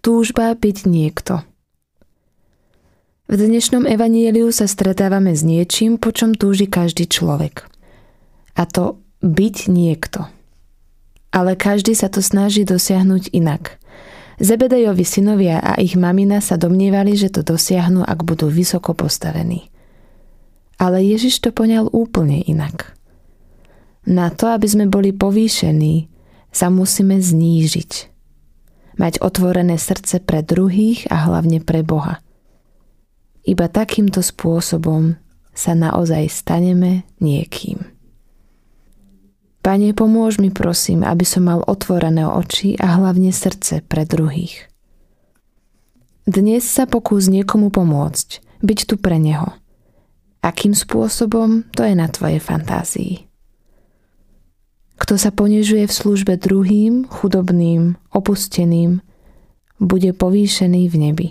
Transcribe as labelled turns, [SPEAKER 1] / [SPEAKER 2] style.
[SPEAKER 1] Túžba byť niekto. V dnešnom evanieliu sa stretávame s niečím, po čom túži každý človek. A to byť niekto. Ale každý sa to snaží dosiahnuť inak. Zebedejovi synovia a ich mamina sa domnievali, že to dosiahnu, ak budú vysoko postavení. Ale Ježiš to poňal úplne inak. Na to, aby sme boli povýšení, sa musíme znížiť. Mať otvorené srdce pre druhých a hlavne pre Boha – iba takýmto spôsobom sa naozaj staneme niekým. Pane, pomôž mi prosím, aby som mal otvorené oči a hlavne srdce pre druhých. Dnes sa pokús niekomu pomôcť, byť tu pre neho. Akým spôsobom, to je na tvojej fantázii. Kto sa ponižuje v službe druhým, chudobným, opusteným, bude povýšený v nebi.